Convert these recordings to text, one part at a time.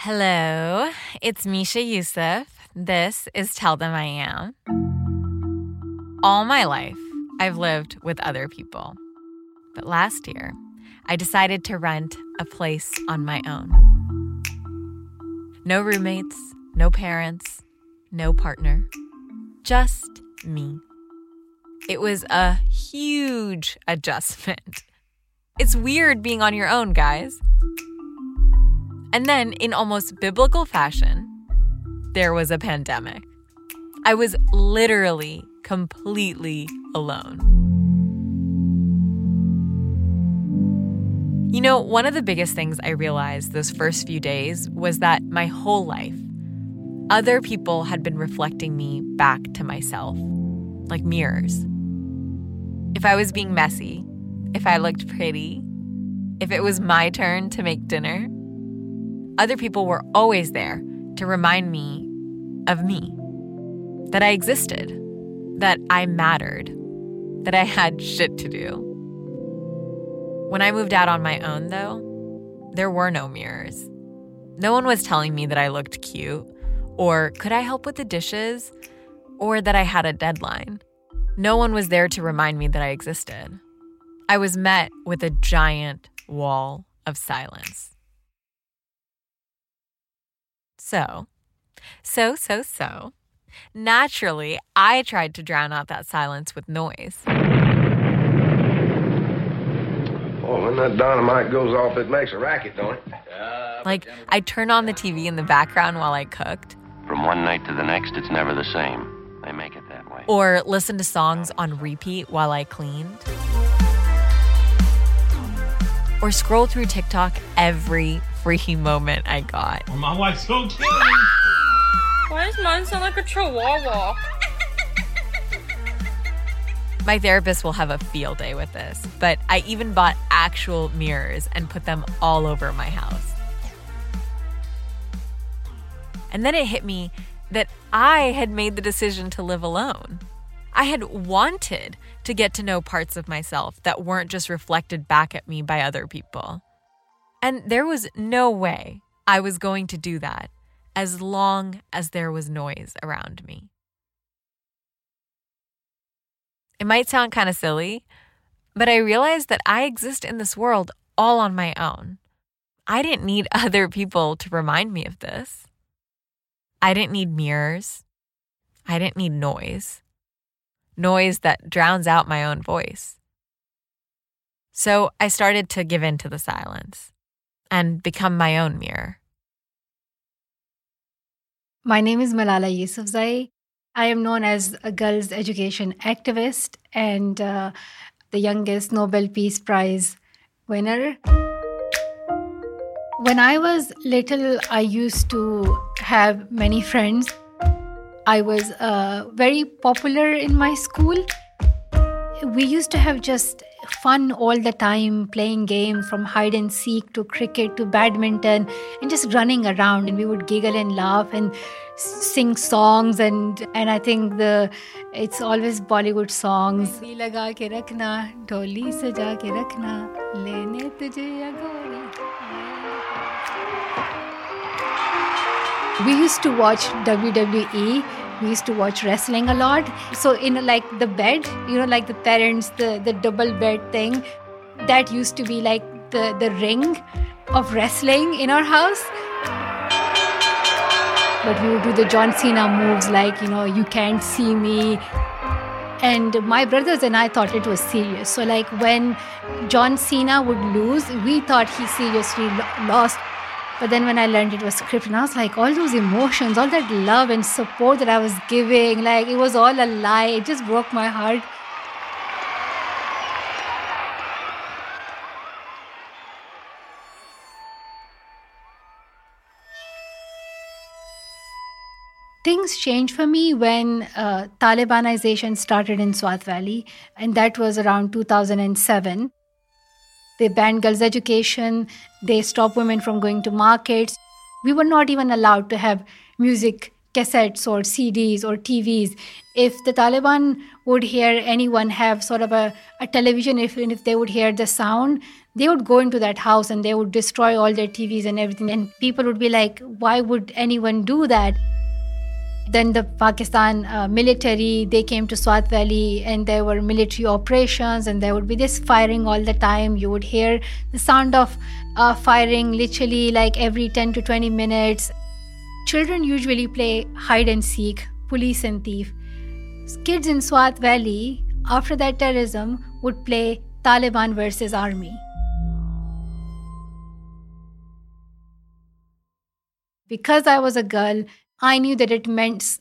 Hello, it's Misha Euceph. This is Tell Them I Am. All my life, I've lived with other people. But last year, I decided to rent a place on my own. No roommates, no parents, no partner, just me. It was a huge adjustment. It's weird being on your own, guys. And then, in almost biblical fashion, there was a pandemic. I was literally completely alone. You know, one of the biggest things I realized those first few days was that my whole life, other people had been reflecting me back to myself, like mirrors. If I was being messy, if I looked pretty, if it was my turn to make dinner, other people were always there to remind me of me, that I existed, that I mattered, that I had shit to do. When I moved out on my own, though, there were no mirrors. No one was telling me that I looked cute, or could I help with the dishes, or that I had a deadline. No one was there to remind me that I existed. I was met with a giant wall of silence. So, so, so, so, naturally, I tried to drown out that silence with noise. Oh, when that dynamite goes off, it makes a racket, don't it? Like, I'd turn on the TV in the background while I cooked, From one night to the next, it's never the same. They make it that way. or listen to songs on repeat while I cleaned, or scroll through TikTok every free moment I got. Oh, my wife's gonna kill me. Why does mine sound like a chihuahua? My therapist will have a field day with this, but I even bought actual mirrors and put them all over my house. And then it hit me that I had made the decision to live alone. I had wanted to get to know parts of myself that weren't just reflected back at me by other people. And there was no way I was going to do that as long as there was noise around me. It might sound kind of silly, but I realized that I exist in this world all on my own. I didn't need other people to remind me of this. I didn't need mirrors. I didn't need noise. Noise that drowns out my own voice. So I started to give in to the silence and become my own mirror. My name is Malala Yousafzai. I am known as a girls' education activist and uh, the youngest Nobel Peace Prize winner. When I was little, I used to have many friends. I was uh, very popular in my school. We used to have just fun all the time, playing games from hide and seek to cricket to badminton, and just running around. And we would giggle and laugh and s- sing songs. And and I think the it's always Bollywood songs. "Mehndi लगा के रखना, ढोली सजा के रखना, लेने तुझे या गोरी, we used to watch WWE. we used to watch wrestling a lot. So in like the bed, you know, like the parents, the the double bed thing, that used to be like the the ring of wrestling in our house. But we would do the John Cena moves, like you know, you can't see me. And my brothers and I thought it was serious. So like when John Cena would lose, we thought he seriously lo- lost. But then when I learned it was scripted, and I was like, all those emotions, all that love and support that I was giving, like it was all a lie. It just broke my heart. Things changed for me when uh, Talibanization started in Swat Valley, and that was around 2007. They banned girls' education, they stopped women from going to markets. We were not even allowed to have music cassettes or CDs or TVs. If the Taliban would hear anyone have sort of a, a television, if, if they would hear the sound, they would go into that house and they would destroy all their TVs and everything. And people would be like, why would anyone do that? Then the Pakistan uh, military, they came to Swat Valley and there were military operations and there would be this firing all the time. You would hear the sound of uh, firing literally like every 10 to 20 minutes. Children usually play hide and seek, police and thief. Kids in Swat Valley, after that terrorism, would play Taliban versus army. Because I was a girl, I knew that it meant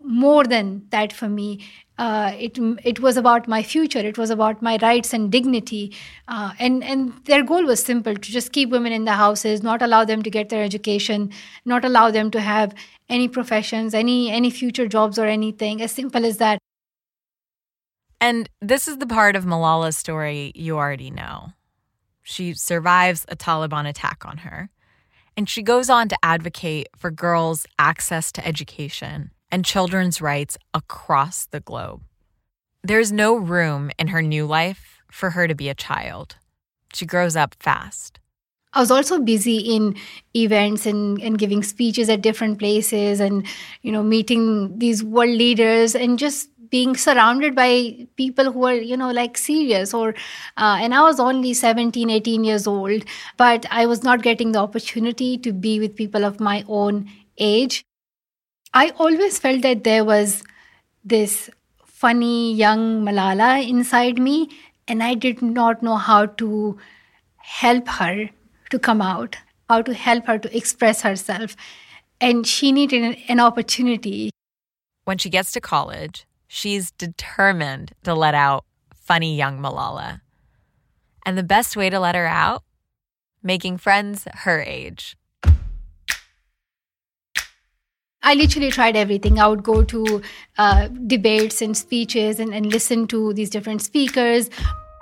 more than that for me. Uh, it it was about my future. It was about my rights and dignity. Uh, and and their goal was simple: to just keep women in the houses, not allow them to get their education, not allow them to have any professions, any any future jobs or anything. As simple as that. And this is the part of Malala's story you already know. She survives a Taliban attack on her and she goes on to advocate for girls' access to education and children's rights across the globe. There's no room in her new life for her to be a child. She grows up fast. I was also busy in events and, and giving speeches at different places and, you know, meeting these world leaders and just being surrounded by people who are you know like serious or uh, and i was only 17 18 years old but i was not getting the opportunity to be with people of my own age. I always felt that there was this funny young malala inside me and i did not know how to help her to come out how to help her to express herself. And she needed an, an opportunity. When she gets to college She's determined to let out funny young Malala. And the best way to let her out? Making friends her age. I literally tried everything. I would go to uh, debates and speeches and, and listen to these different speakers.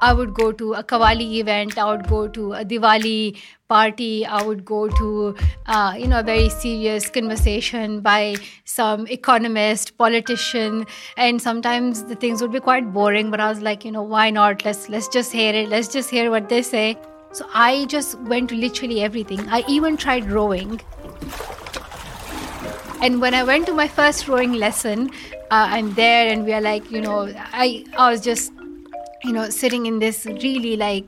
I would go to a Qawwali event, I would go to a Diwali party, I would go to, uh, you know, a very serious conversation by some economist, politician, and sometimes the things would be quite boring. But I was like, you know, why not? Let's let's just hear it. Let's just hear what they say. So I just went to literally everything. I even tried rowing. And when I went to my first rowing lesson, uh, I'm there, and we are like, you know, I I was just you know sitting in this really like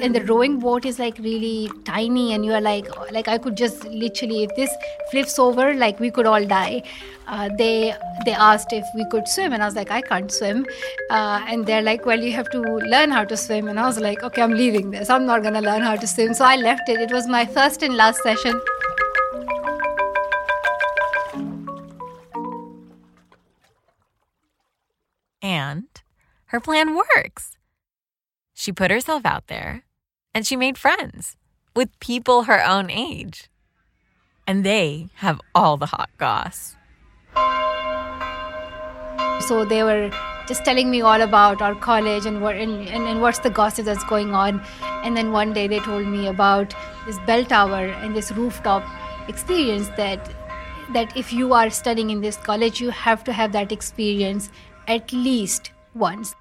and the rowing boat is like really tiny and you are like like i could just literally if this flips over like we could all die. Uh, they they asked if we could swim and i was like i can't swim. Uh, and they're like well you have to learn how to swim. And i was like okay i'm leaving this. I'm not going to learn how to swim. So i left it. It was my first and last session. And her plan works. She put herself out there and she made friends with people her own age. And they have all the hot goss. So they were just telling me all about our college and what and, and, and, what's the gossip that's going on. And then one day they told me about this bell tower and this rooftop experience that that if you are studying in this college, you have to have that experience at least once.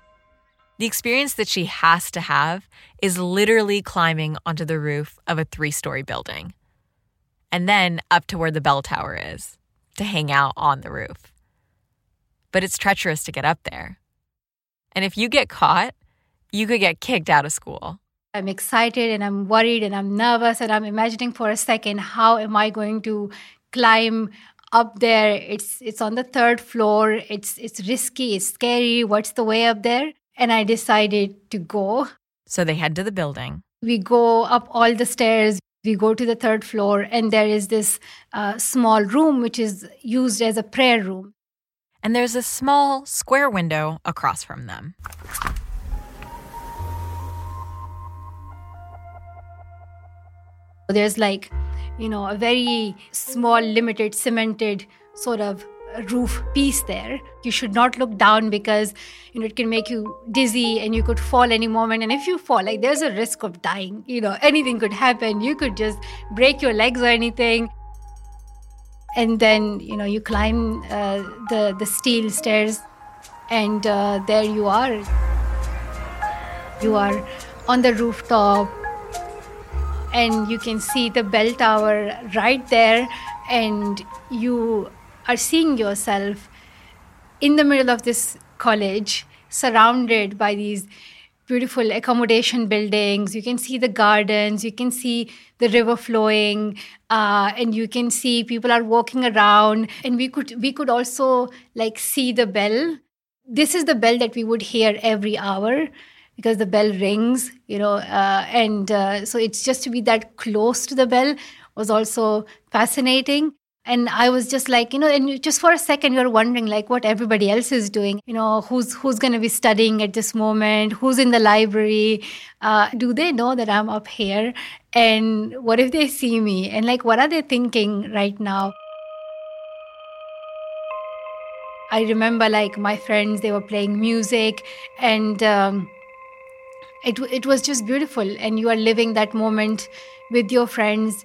The experience that she has to have is literally climbing onto the roof of a three story building and then up to where the bell tower is to hang out on the roof. But it's treacherous to get up there. And if you get caught, you could get kicked out of school. I'm excited and I'm worried and I'm nervous and I'm imagining for a second how am I going to climb up there it's it's on the third floor it's it's risky it's scary what's the way up there? And i decided to go. So they head to the building. We go up all the stairs we go to the third floor and there is this uh, small room which is used as a prayer room. And there's a small square window across from them there's like you know, a very small, limited, cemented sort of roof piece there. You should not look down because you know it can make you dizzy and you could fall any moment. And if you fall, like there's a risk of dying. You know, anything could happen. You could just break your legs or anything. and then you know you climb uh, the the steel stairs and uh, there you are you are on the rooftop and you can see the bell tower right there and you are seeing yourself in the middle of this college surrounded by these beautiful accommodation buildings. You can see the gardens you can see the river flowing uh, and you can see people are walking around and we could we could also like see the bell. This is the bell that we would hear every hour because the bell rings you know uh, and uh, so it's just to be that close to the bell was also fascinating. And i was just like you know and just for a second you're wondering like what everybody else is doing you know who's who's going to be studying at this moment who's in the library uh, do they know that i'm up here? And what if they see me? And like what are they thinking right now? I remember like my friends they were playing music and um, it, it was just beautiful and you are living that moment with your friends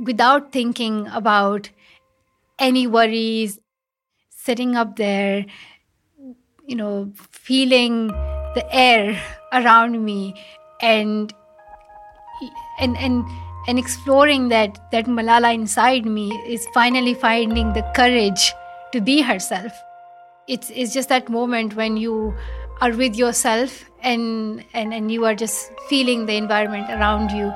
without thinking about any worries, sitting up there, you know, feeling the air around me and and and and exploring that that Malala inside me is finally finding the courage to be herself. It's it's just that moment when you are with yourself and and, and you are just feeling the environment around you.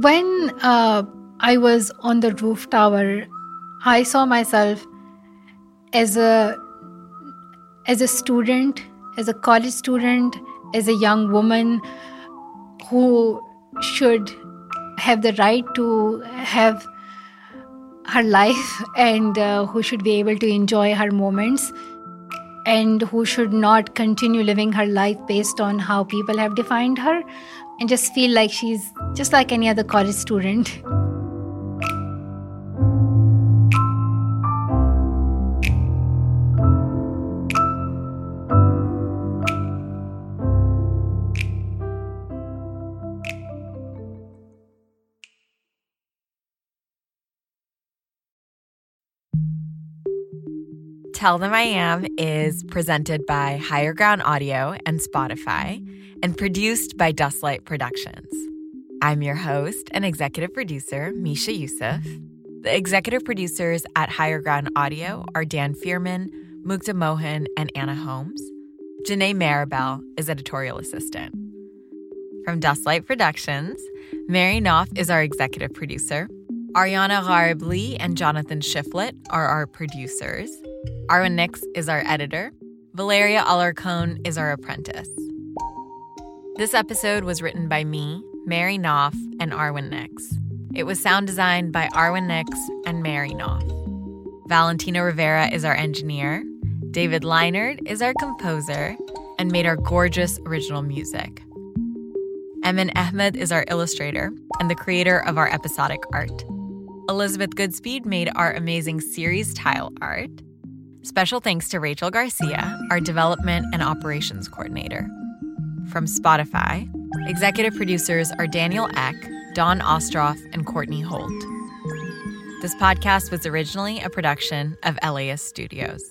when uh, I was on the roof tower, I saw myself as a as a student, as a college student, as a young woman who should have the right to have her life and uh, who should be able to enjoy her moments and who should not continue living her life based on how people have defined her and just feel like she's just like any other college student. Tell Them I Am is presented by Higher Ground Audio and Spotify and produced by Dustlight Productions. I'm your host and executive producer, Misha Euceph. The executive producers at Higher Ground Audio are Dan Fierman, Mukta Mohan, and Anna Holmes. Janae Maribel is editorial assistant. From Dustlight Productions, Mary Knopf is our executive producer. Ariana Gharibli and Jonathan Shiflett are our producers. Arwen Nix is our editor. Valeria Alarcon is our apprentice. This episode was written by me, Mary Knopf, and Arwen Nix. It was sound designed by Arwen Nix and Mary Knopf. Valentina Rivera is our engineer. David Leinert is our composer and made our gorgeous original music. Emin Ahmed is our illustrator and the creator of our episodic art. Elizabeth Goodspeed made our amazing series tile art. Special thanks to Rachel Garcia, our development and operations coordinator from Spotify. Executive producers are Daniel Ek, Dawn Ostroff, and Courtney Holt. This podcast was originally a production of LAist Studios.